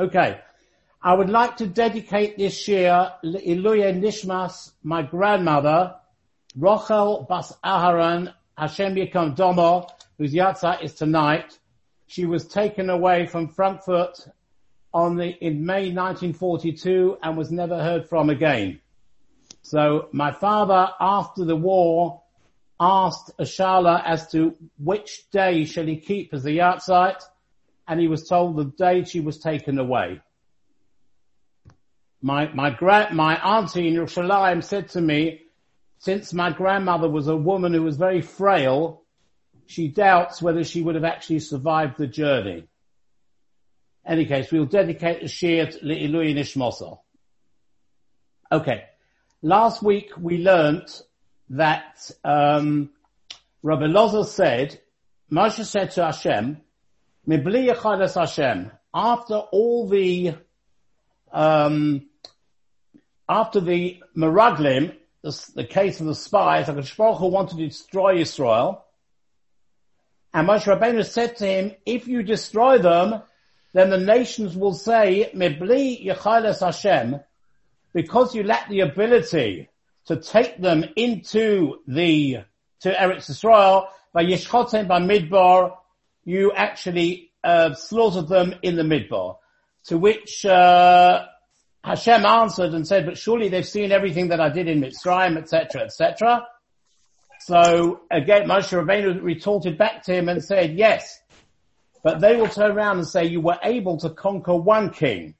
Okay. I would like to dedicate this year Iluya Nishmas, my grandmother, Rochel Bas Aharon, Hashem Yikom Domo, whose yahrzeit is tonight. She was taken away from Frankfurt on the, in May 1942 and was never heard from again. So my father, after the war, asked Ashala as to which day shall he keep as the yahrzeit, and he was told the day she was taken away. My, my gra- my auntie in Yerushalayim said to me, since my grandmother was a woman who was very frail, she doubts whether she would have actually survived the journey. Any case, we'll dedicate the shiur to Ilui Nishmosa. Okay. Last week we learnt that um, Rabbi Lozer said, Moshe said to Hashem, Mibli Hashem, after all the um, after the Meraglim, the, the, case of the spies, HaKadosh Baruch Hu wanted to destroy Israel, and Moshe Rabbeinu said to him, if you destroy them, then the nations will say, Mibli Yechilas Hashem, because you lack the ability to take them into the, to Eretz Israel, by Yeshchotem, by Midbar, you actually, uh, slaughtered them in the Midbar. To which, uh, Hashem answered and said, but surely they've seen everything that I did in Mitzrayim, etc., etc. So again, Moshe Rabbeinu retorted back to him and said, yes, but they will turn around and say you were able to conquer one king,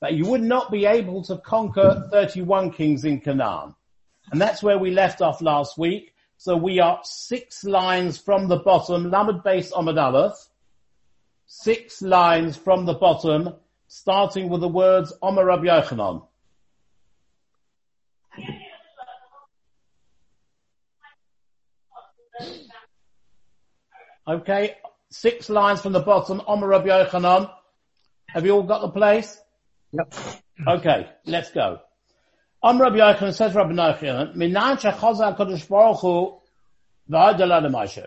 but you would not be able to conquer 31 kings in Canaan. And that's where we left off last week. So we are six lines from the bottom, Lamed Beis Amud Aleph, six lines from the bottom, starting with the words Omer Rabbi Yochanan. Okay, six lines from the bottom, Omer Rabbi Yochanan. Have you all got the place? Yep. Okay, let's go. Rabbi Yochanan says Rabbi Yochanan, Minan HaKadosh Baruch Hu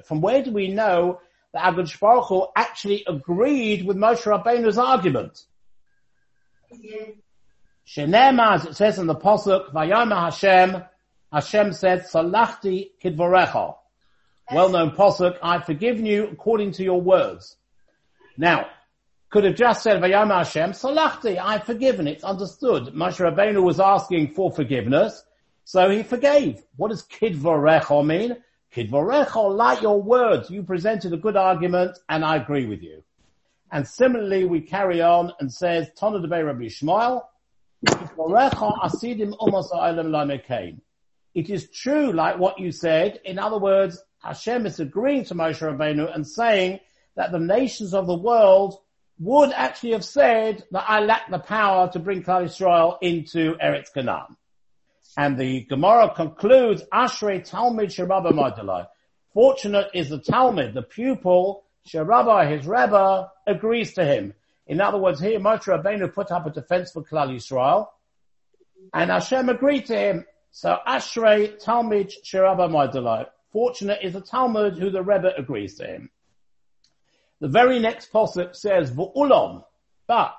From where do we know that HaKadosh Baruch Hu actually agreed with Moshe Rabbeinu's argument? Shenema, as it says in the Pasuk, Vayama Hashem, Hashem said, Salachti kidvorecha. Well-known Pasuk, I've forgiven you according to your words. Now, could have just said, Vayama Hashem, Salachti, I've forgiven. It's understood. Moshe Rabbeinu was asking for forgiveness, so he forgave. What does kidvorecha mean? Kidvorecha, like your words, you presented a good argument and I agree with you. And similarly, we carry on and says, Tana de Rabbi Shmuel, it is true, like what you said. In other words, Hashem is agreeing to Moshe Rabbeinu and saying that the nations of the world would actually have said that I lack the power to bring Klal Israel into Eretz Canaan. And the Gemara concludes, Ashrei Talmud Sherabba Madalai. Fortunate is the Talmud, the pupil Sharabba, his Rebbe, agrees to him. In other words, here Moshe Rabbeinu put up a defense for Klal Yisrael, and Hashem agreed to him. So Ashrei Talmud Sharabba Maidalai. Fortunate is the Talmud who the Rebbe agrees to him. The very next posuk says, V'ulam, but,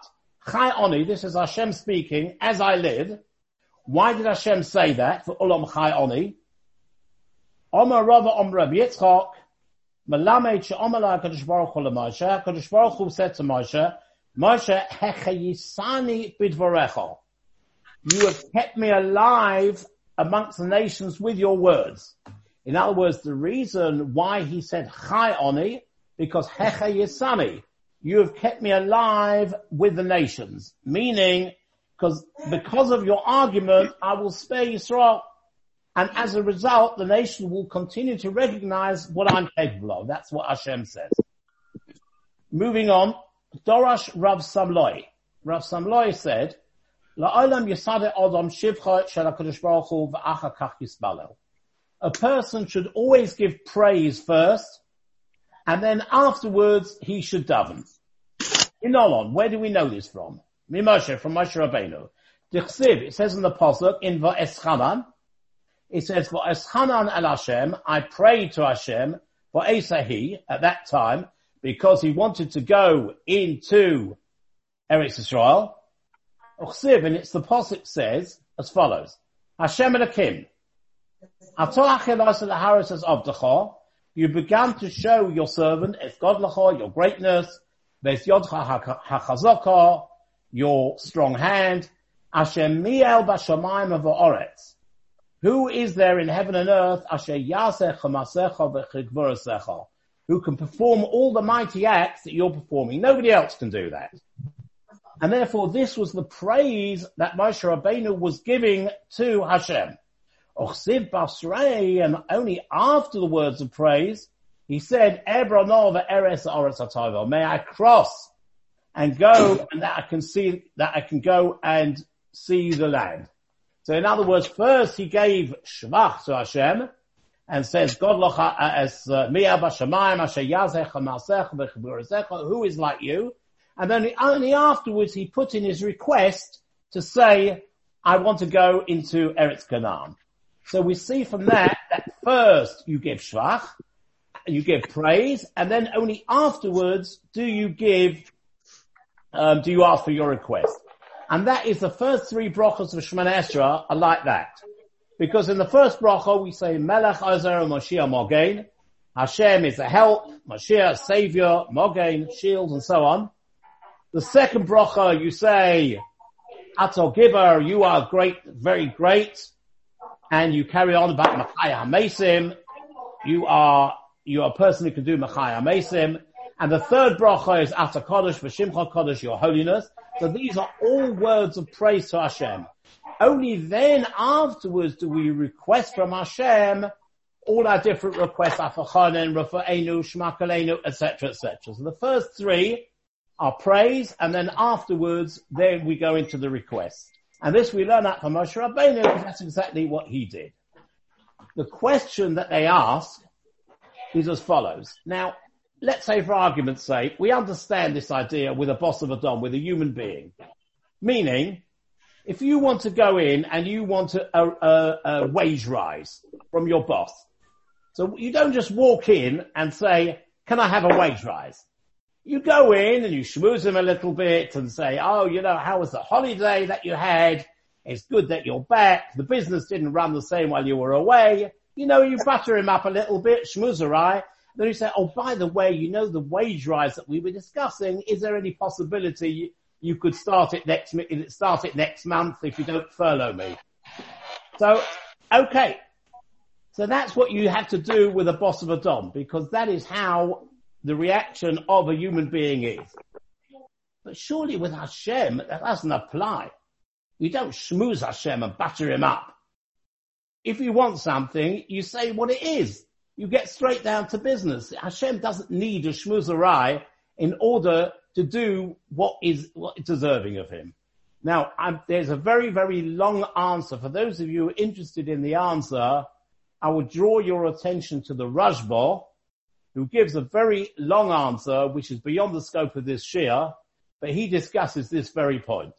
Chai this is Hashem speaking, as I live. Why did Hashem say that? V'ulam Chai Oni. Omer Rava Omer Rabbi Yitzchak, Malamed she'omala HaKadosh Baruch Hu Moshe. HaKadosh Baruch Hu said to Moshe, Moshe, hechayisani bidvarecha. You have kept me alive amongst the nations with your words. In other words, the reason why he said chai oni, because hechayisani, you have kept me alive with the nations. Meaning, because, because of your argument, I will spare Yisrael and as a result, the nation will continue to recognize what I'm capable of. That's what Hashem says. Moving on, Dorash Rav Simlai. Rav Simlai said, La'olam yisade shivcha Baruch Hu. A person should always give praise first, and then afterwards he should daven. In Olon, where do we know this from? Mimoshe, from Moshe Rabbeinu. Dichsiv, it says in the Pasuk, in Va'eschanan, it says, for Eschanan al Hashem, I prayed to Hashem for Esahi at that time because he wanted to go into Eretz Israel. Uchsiv, and it's the Posik says as follows. Hashem Elokim. You began to show your servant, es godlacha, your greatness, ves yodcha hachazaka, your strong hand, Hashem miel bashamayim of oretz. Who is there in heaven and earth, asher yasech v'chigvurasecha, who can perform all the mighty acts that you're performing? Nobody else can do that. And therefore this was the praise that Moshe Rabbeinu was giving to Hashem. Ochsiv Basrei, and only after the words of praise, he said, Ebronova Eres Oretz may I cross and go and that I can see, that I can go and see the land. So in other words, first he gave Shvach to Hashem and says, God locha as uh, Mia b'shamayim asher yazech ha'masech who is like you? And then only afterwards he put in his request to say, I want to go into Eretz Canaan. So we see from that that first you give shvach, you give praise, and then only afterwards do you give, um, do you ask for your request. And that is the first three brachas of Shemoneh Esrei are like that. Because in the first bracha we say Melech Ozer Moshiach Mogain, Hashem is a help, Moshiach Savior, Mogain, shield and so on. The second bracha you say Ato Giver, you are great, very great and you carry on about Machaya Mesim, you are, you are a person who can do Machaya Mesim, and the third bracha is Ata Kodesh, V'Shimcha Kodesh, your holiness. So these are all words of praise to Hashem. Only then afterwards do we request from Hashem all our different requests, Afachanen, Rafa'enu, Shmakalenu, etc., etc. So the first three are praise, and then afterwards, then we go into the requests. And this we learn out from Moshe Rabbeinu because that's exactly what he did. The question that they ask is as follows. Now, let's say for argument's sake, we understand this idea with a bosor vodom, with a human being. Meaning, if you want to go in and you want a, a, a wage rise from your boss, so you don't just walk in and say, can I have a wage rise? You go in and you schmooze them a little bit and say, oh, you know, how was the holiday that you had? It's good that you're back. The business didn't run the same while you were away. You know, you butter him up a little bit, schmoozerai. Then you say, oh, by the way, you know the wage rise that we were discussing. Is there any possibility you, could start it next, start it next month if you don't furlough me? So, okay. So that's what you have to do with a bosor vodom because that is how the reaction of a human being is. But surely with Hashem, that doesn't apply. You don't schmooze Hashem and batter him up. If you want something, you say what it is. You get straight down to business. Hashem doesn't need a schmoozerai in order to do what is what is deserving of him. Now, I'm, there's a very, very long answer. For those of you interested in the answer, I will draw your attention to the Rashba, who gives a very long answer, which is beyond the scope of this shiur, but he discusses this very point.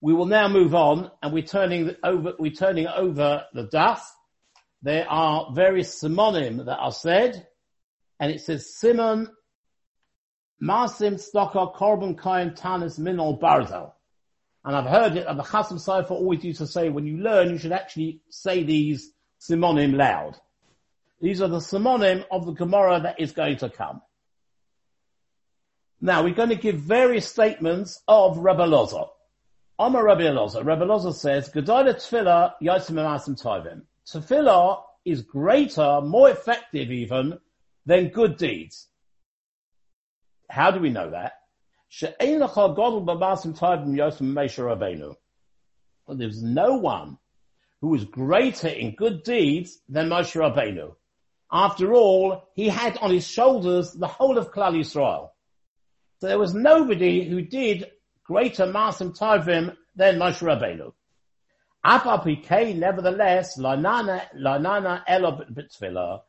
We will now move on, and we're turning over, we're turning over the daf. There are various simonim that are said, and it says Simon Masim tzedakah Korban Kain Tanis Minol Barzel. And I've heard it, and the Chasam Sofer always used to say, when you learn, you should actually say these simonim loud. These are the simonim of the Gemara that is going to come. Now we're going to give various statements of Rabbi Loza. Amar Rabbi Loza. Rabbi Loza says, Gedola Tefillah Yotzim Emasim Tovim. Tefillah is greater, more effective even, than good deeds. How do we know that? Well, there's no one who is greater in good deeds than Moshe Rabbeinu. After all, he had on his shoulders the whole of Klal Yisrael. So there was nobody who did greater Masim Tovim than Moshe Rabbeinu. Apapike, nevertheless, Lanana, Lanana Elo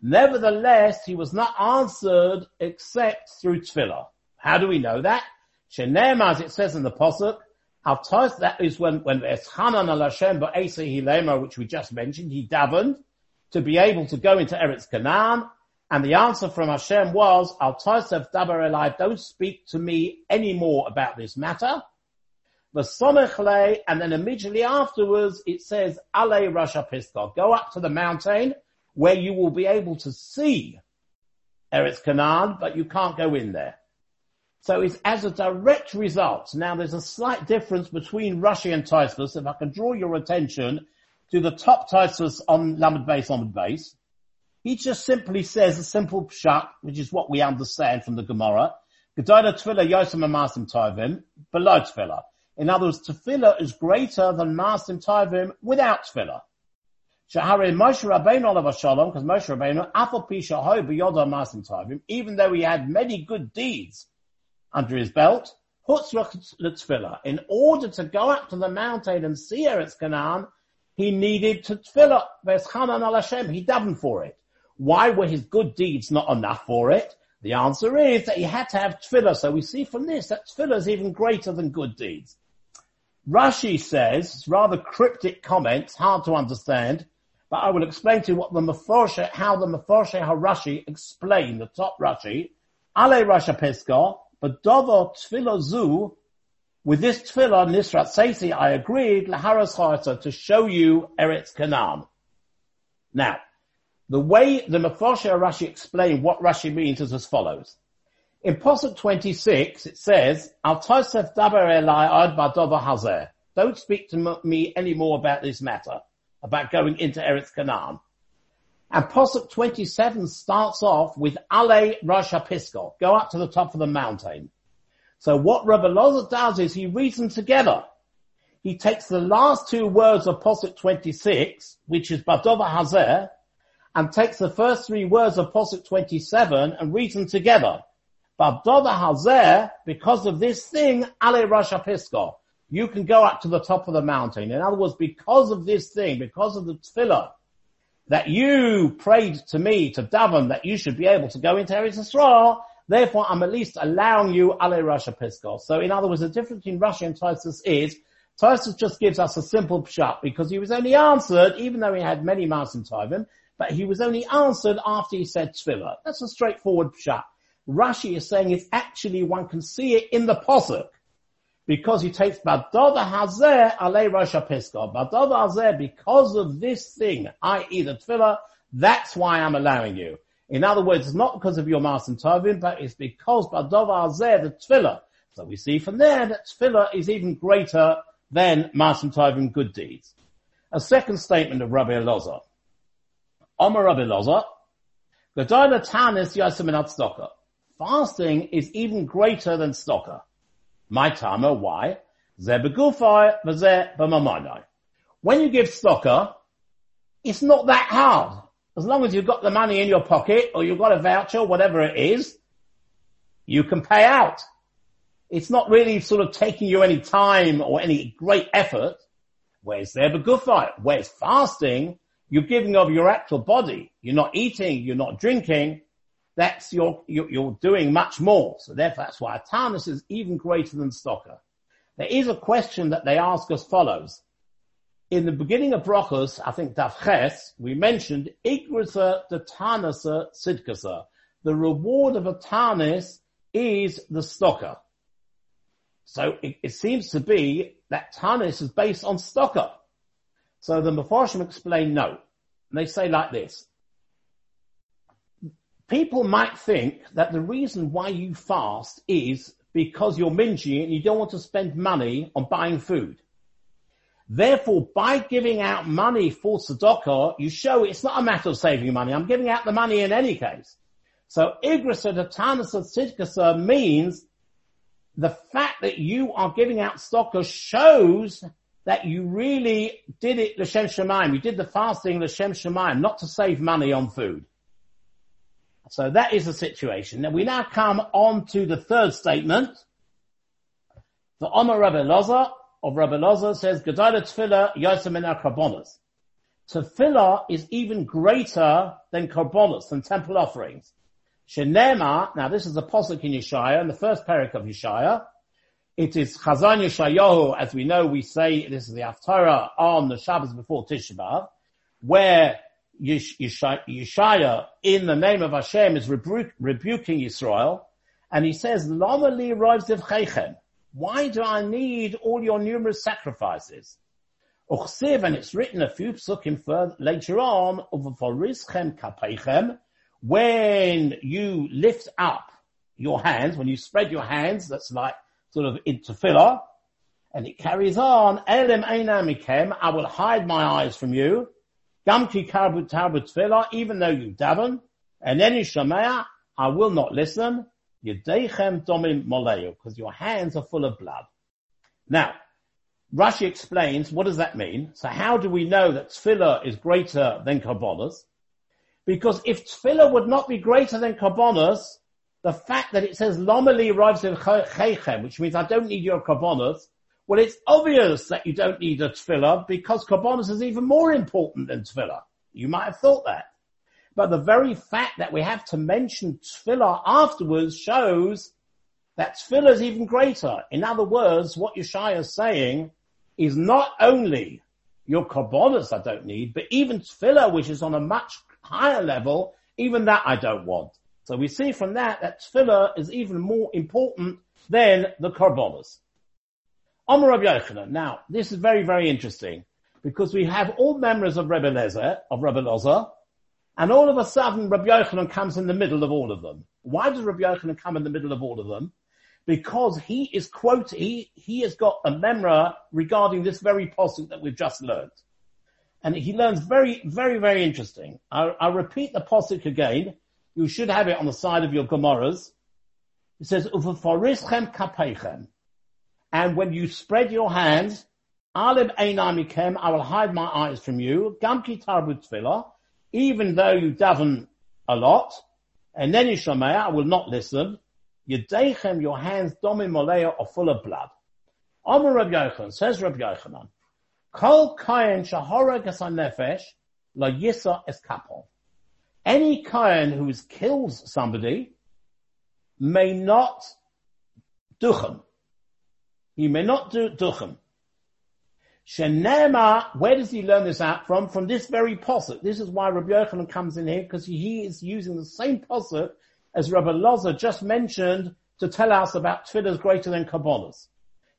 Nevertheless, he was not answered except through Tefillah. How do we know that? Shenem, as it says in the Pasuk, that is when, when Eschanan al Hashem Ba'esa Hilema, which we just mentioned, he davened, to be able to go into Eretz Canaan, And the answer from Hashem was, Al Tosef Dabar don't speak to me anymore about this matter. The and then immediately afterwards it says, Ale Rasha Pisgah, go up to the mountain where you will be able to see Eretz Canaan, but you can't go in there. So it's as a direct result. Now there's a slight difference between Rashi and Tosfos. If I can draw your attention to the top Tosfos on Lamed Beis, Lamed Beis, he just simply says a simple pshat, which is what we understand from the Gemara. Gedola tefillah yosem masim tovim, below tefillah. In other words, tefillah is greater than masim tovim without tefillah. Shahare Moshe Rabbeinu olav shalom, because Moshe Rabbeinu, afal pisha ho b'yodah masim tovim, even though he had many good deeds under his belt, in order to go up to the mountain and see Eretz Canaan, he needed to tefillah, Veschanan al Hashem, he davened for it. Why were his good deeds not enough for it? The answer is that he had to have tefillah. So we see from this that tefillah is even greater than good deeds. Rashi says, rather cryptic comments, hard to understand, but I will explain to you what the Meforshe, how the Meforshe HaRashi explain, the top Rashi, Ale Rasha Pescha, but Dovo Tefillah Zu, with this Tefillah, Nisrat Seisi, I agreed, Laharas to show you Eretz Canaan. Now, the way the Mephosheh Rashi explained what Rashi means is as follows. In Posuk 26, it says, Al Tosef daber elai ad badova hazer. Don't speak to me anymore about this matter, about going into Eretz Canaan. And Posuk 27 starts off with Ale Rasha Piskol. Go up to the top of the mountain. So what Rabbi Loza does is he reads them together. He takes the last two words of Posuk 26, which is Badova Hazer, and takes the first three words of Posuk 27 and reads them together. Babdoda Hazer, because of this thing, Ale Rasha Pisko, you can go up to the top of the mountain. In other words, because of this thing, because of the tefillah, that you prayed to me, to Davon, that you should be able to go into Eretz Yisrael, therefore I'm at least allowing you Ale Rasha Pisko. So in other words, the difference between Rashi and Tosfos is, Tosfos just gives us a simple pshat because he was only answered, even though he had many Masim Tovim, but he was only answered after he said tefillah. That's a straightforward pshat. Rashi is saying it's actually one can see it in the posuk because he takes Badada Hazer Ale Rosh Piska. Badada Hazer, because of this thing, i.e. the tefillah, that's why I'm allowing you. In other words, it's not because of your Masim Tovim, but it's because Badada Hazer, the tefillah. So we see from there that tefillah is even greater than Masim Tovim good deeds. A second statement of Rabbi Elazar. Omer Rabbi Loza, Gedola Tanis Yoseminat tzedakah. Fasting is even greater than tzedakah. My Tama, why? When you give tzedakah, it's not that hard. As long as you've got the money in your pocket or you've got a voucher, whatever it is, you can pay out. It's not really sort of taking you any time or any great effort. Where's there but good fight? Where's fasting? you're giving of your actual body. You're not eating, you're not drinking. That's your, you're, doing much more. So therefore that's why Atanis is even greater than tzedakah. There is a question that they ask as follows. In the beginning of Brachos, I think Davches, we mentioned Igrisa the Tanasa Sidkasa. The reward of a Tanis is the tzedakah. So it, it, seems to be that Tanis is based on tzedakah. So the Mepharshim explain no. And they say like this. People might think that the reason why you fast is because you're mingy and you don't want to spend money on buying food. Therefore, by giving out money for tzedakah, you show it's not a matter of saving money. I'm giving out the money in any case. So igrasa tatanasa tzidkasa means the fact that you are giving out tzedakah shows that you really did it l'shem shemaim. You did the fasting l'shem shemaim, not to save money on food. So that is the situation. Now we now come on to the third statement. The Omer Rabbi Loza of Rabbi Loza says, Gedala Tefillah Yosem in Karbonas. Tefillah is even greater than Karbonas, than temple offerings. Shenema, now this is a posuk in Yeshaya, in the first parak of Yeshaya, it is Chazan Yeshayahu, as we know, we say this is the Haftarah on the Shabbos before Tisha where Yeshaya in the name of Hashem is rebu- rebuking Israel, and he says, Lama li chechem. Why do I need all your numerous sacrifices? And it's written a few psukim further later on, uvaforizchem kapeichem, when you lift up your hands, when you spread your hands, that's like sort of filler, and it carries on, Elim einamikem, I will hide my eyes from you, Gamki karbut tarbut tefillah, even though you daven, and then you I will not listen, Yedechem domim moleu, because your hands are full of blood. Now, Rashi explains, what does that mean? So how do we know that tefillah is greater than karbonos? Because if tefillah would not be greater than karbonos, the fact that it says lomeli arrives in chechem, which means I don't need your karbonos, well, it's obvious that you don't need a tefillah because karbonos is even more important than tefillah. You might have thought that. But the very fact that we have to mention tefillah afterwards shows that tefillah is even greater. In other words, what Yeshaya is saying is not only your karbonos I don't need, but even tefillah, which is on a much higher level, even that I don't want. So we see from that that tefillah is even more important than the karbonos. Omer Rabbi Yochanan. Now, this is very, very interesting because we have all members of Rebbe Lezer, of Rebbe Lozer, and all of a sudden Rabbi Yochanan comes in the middle of all of them. Why does Rabbi Yochanan come in the middle of all of them? because he is quote, he, he has got a memra regarding this very posting that we've just learned. And he learns very, very, very interesting. I'll, I'll repeat the posik again. You should have it on the side of your Gemaras. It says, Ufaforizchem kapeichem. And when you spread your hands, Alib einamikem, I will hide my eyes from you. Gamki tarbut tefillah, even though you daven a lot. And then you I will not listen. Yedechem, your hands, domi molea, are full of blood. Amar Rabbi Yochanan, says Rabbi Yochanan, Kol kain shahora nefesh la yisa es kapol. Any kain who killed somebody may not duchen. He may not do duchen. Shenema, where does he learn this out from? From this very posuk. This is why Rabbi Yochanan comes in here, because he is using the same posuk as Rabbi Loza just mentioned, to tell us about tefillah greater than kabbalas.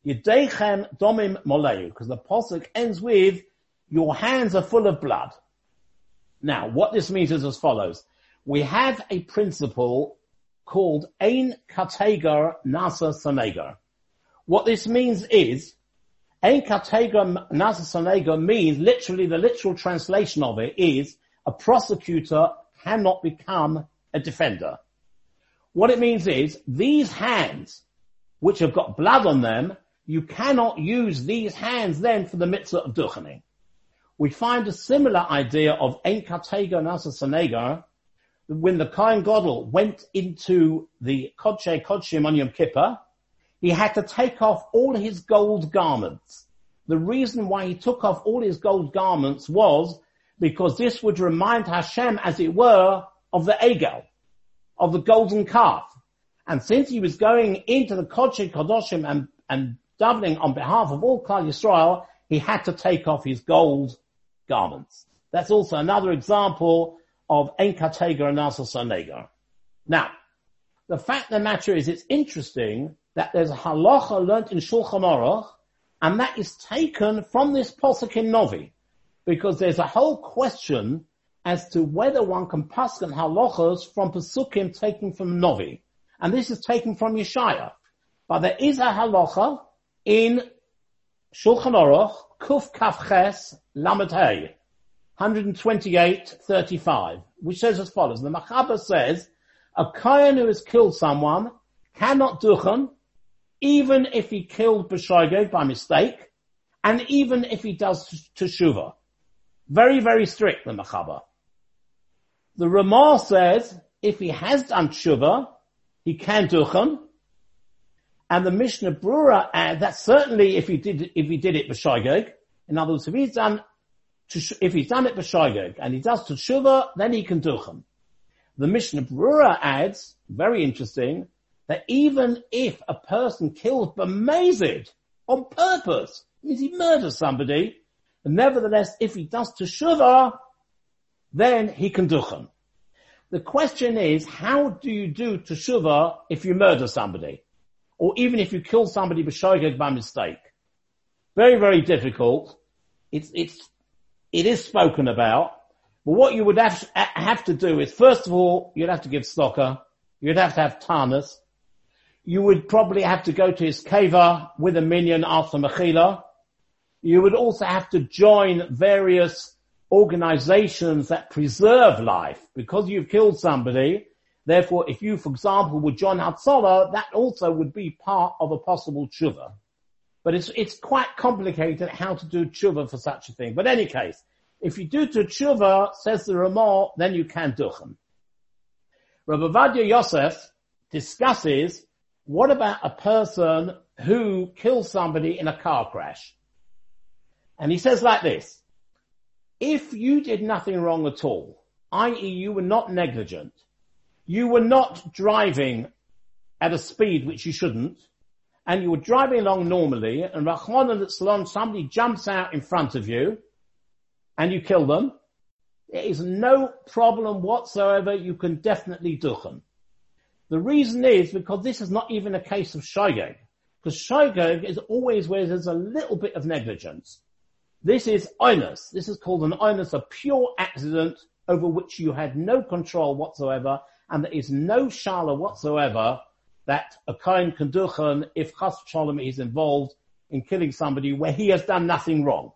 Yedechem domim moleu, because the posuk ends with, your hands are full of blood. Now, what this means is as follows. We have a principle called Ein Kategar Nasa Sanegar. What this means is, Ein Kategar Nasa means, literally the literal translation of it is, a prosecutor cannot become a defender. What it means is these hands, which have got blood on them, you cannot use these hands then for the mitzvah of duchening. We find a similar idea of Ein Katega when the Kohen Gadol went into the Kodshe Kodshim on Yom Kippur, he had to take off all his gold garments. The reason why he took off all his gold garments was because this would remind Hashem, as it were, of the Egel of the golden calf. And since he was going into the Kodesh Kodoshim and, and davening on behalf of all Klal Yisrael, he had to take off his gold garments. That's also another example of Enkatega and Nasal Now, the fact of the matter is it's interesting that there's a halacha learnt in Shulchan Aruch, and that is taken from this posuk in Novi, because there's a whole question as to whether one can paskin halachos from pesukim taken from Novi. And this is taken from Yeshaya. But there is a halacha in Shulchan Aruch, Kuf Kaf Kafches Lamed 128.35, which says as follows. The Machaber says, a Kayan who has killed someone cannot duchen, even if he killed B'shoigeg by mistake, and even if he does teshuva. Very, very strict, the Machaber. The Ramah says if he has done tshuva, he can duchen. And the Mishnah Brura adds that certainly if he did if he did it b'shaygeg, in other words, if he's done if he's done it b'shaygeg and he does tshuva, then he can duchen. The Mishnah Brura adds, very interesting, that even if a person kills b'mazid on purpose, means he murders somebody, nevertheless, if he does teshuva, then he can duchen. The question is, how do you do teshuva if you murder somebody? Or even if you kill somebody b'shoigeg by mistake? Very, very difficult. It's, it's, it is spoken about. But what you would have, have to do is, first of all, you'd have to give tzedakah. You'd have to have tarnus. You would probably have to go to his keva with a minion after mechila. You would also have to join various organizations that preserve life because you've killed somebody. Therefore, if you, for example, would join Hatzalah, that also would be part of a possible tshuva. But it's, it's quite complicated how to do tshuva for such a thing. But any case, if you do to tshuva, says the Ramah, then you can duchen. Rabbi Ovadia Yosef discusses what about a person who kills somebody in a car crash? And he says like this, if you did nothing wrong at all, i.e. you were not negligent, you were not driving at a speed which you shouldn't, and you were driving along normally, and Rahman and somebody jumps out in front of you, and you kill them, there is no problem whatsoever. You can definitely duchen. The reason is because this is not even a case of shogeg. Because shogeg is always where there's a little bit of negligence. This is onus. This is called an onus, a pure accident over which you had no control whatsoever, and there is no shala whatsoever that a kain can duchen if chas shalom is involved in killing somebody where he has done nothing wrong.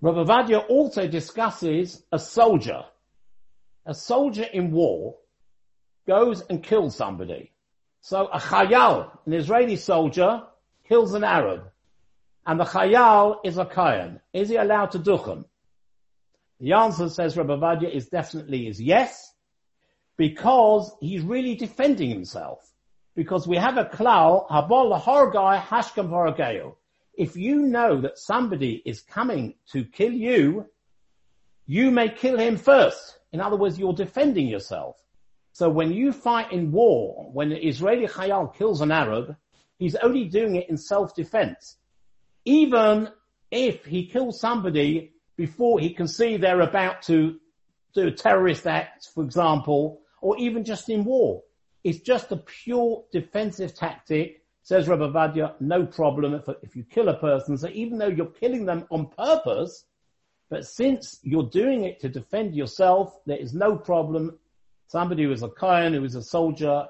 Rabbi Ovadia also discusses a soldier. A soldier in war goes and kills somebody. So a chayal, an Israeli soldier, kills an Arab. And the chayal is a kayan. Is he allowed to duchen? The answer, says Rabbi Ovadia, is definitely is yes, because he's really defending himself. Because we have a klal, habol lahorgai hashkam varageo if you know that somebody is coming to kill you, you may kill him first. In other words, you're defending yourself. So when you fight in war, when an Israeli Khayal kills an Arab, he's only doing it in self-defense. Even if he kills somebody before he can see they're about to do a terrorist act, for example, or even just in war. It's just a pure defensive tactic Says Rabbi Ovadia, no problem if, if you kill a person. So even though you're killing them on purpose, but since you're doing it to defend yourself, there is no problem. Somebody who is a Kayan, who is a soldier,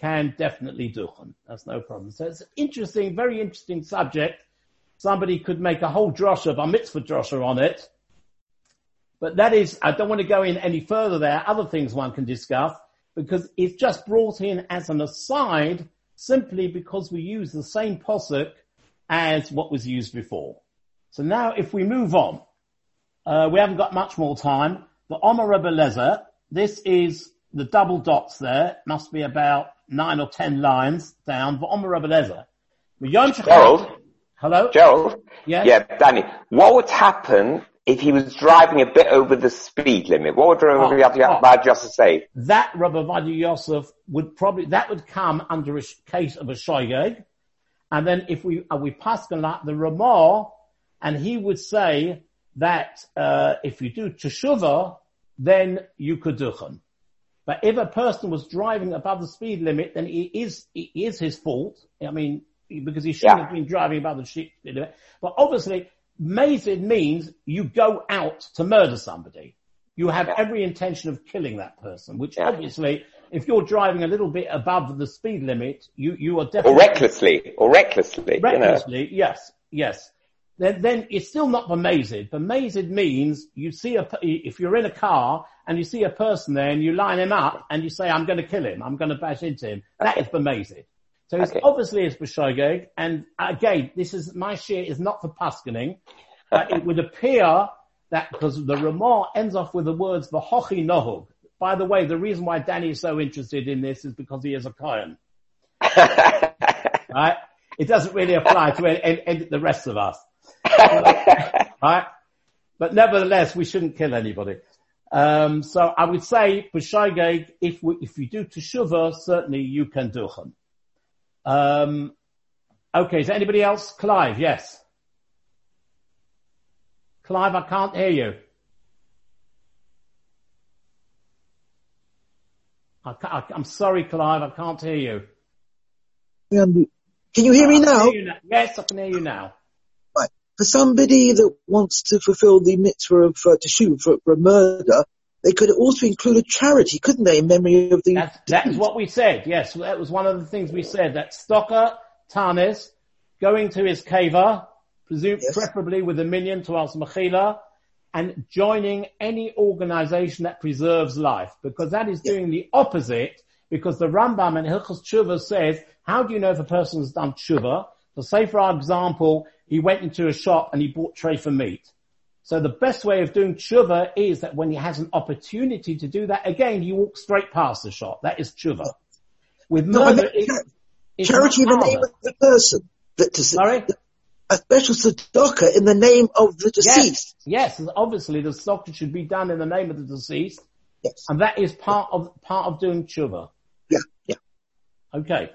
can definitely do them. That's no problem. So it's an interesting, very interesting subject. Somebody could make a whole drosha, a mitzvah drosha on it. But that is, I don't want to go in any further there. Other things one can discuss because it's just brought in as an aside simply because we use the same posuk as what was used before. So now if we move on, uh, we haven't got much more time. The Omer Rebbe this is the double dots there, must be about nine or ten lines down. The Omer Rebbe Gerald? Hello? Gerald? Yes? Yeah, Danny. What would happen if he was driving a bit over the speed limit, what would Rabbi oh, oh. Yosef say? That Rabbi Yosef would probably, that would come under a case of a shoygeg. And then if we, uh, we pass the Ramah, and he would say that, uh, if you do teshuvah, then you could duchen. But if a person was driving above the speed limit, then it is, it is his fault. I mean, because he shouldn't yeah. have been driving above the speed limit. But obviously, Mazid means you go out to murder somebody. You have every intention of killing that person, which obviously, if you're driving a little bit above the speed limit, you, you are definitely... Or recklessly, or recklessly. Recklessly, you know. yes, yes. Then, then it's still not Bemazid. Bemazid means you see a, if you're in a car and you see a person there and you line him up and you say, I'm going to kill him, I'm going to bash into him, that is Bemazid. So it's okay. obviously it's b'shogeg, and again, this is my shiur is not for paskening, but it would appear that because the Ramah ends off with the words v'hochi nohug. By the way, the reason why Danny is so interested in this is because he is a Kohen. right? It doesn't really apply to any, any, the rest of us. right? But nevertheless, we shouldn't kill anybody. Um, so I would say, B'shaygeg, if we, if you do teshuva, certainly you can duchen. Um, okay, is there anybody else? Clive, yes. Clive, I can't hear you. I am sorry, Clive, I can't hear you. Can you hear me now? Now. Yes, I can hear you now. For somebody that wants to fulfill the mitzvah of uh, teshuva for, for a murder, they could also include a charity, couldn't they, in memory of the... That's, that is what we said, yes. That was one of the things we said, that tzedakah, Tanis, going to his keva, presume, yes. preferably with a minion to Al Mechila, and joining any organization that preserves life, because that is doing the opposite, because the Rambam in Hilchos Tshuva says, how do you know if a person has done tshuva? So say for example, he went into a shop and he bought tray for meat. So the best way of doing tshuva is that when he has an opportunity to do that again, he walks straight past the shop. That is tshuva. With murder, no, it's, charity in the name of the person. That to, Sorry? A special tzedakah in the name of the deceased. Yes, yes obviously the tzedakah should be done in the name of the deceased. Yes. And that is part of, part of doing tshuva. Yeah, yeah. Okay.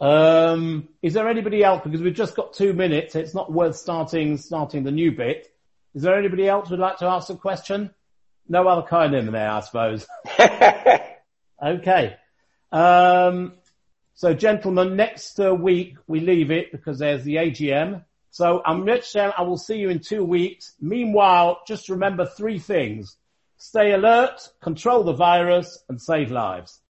Um, is there anybody else? Because we've just got two minutes. It's not worth starting, starting the new bit. Is there anybody else who'd like to ask a question? No other kind in there, I suppose. okay. Um, so gentlemen, next uh, week we leave it because there's the AGM. So I'm Rich. I will see you in two weeks. Meanwhile, just remember three things. Stay alert, control the virus and save lives.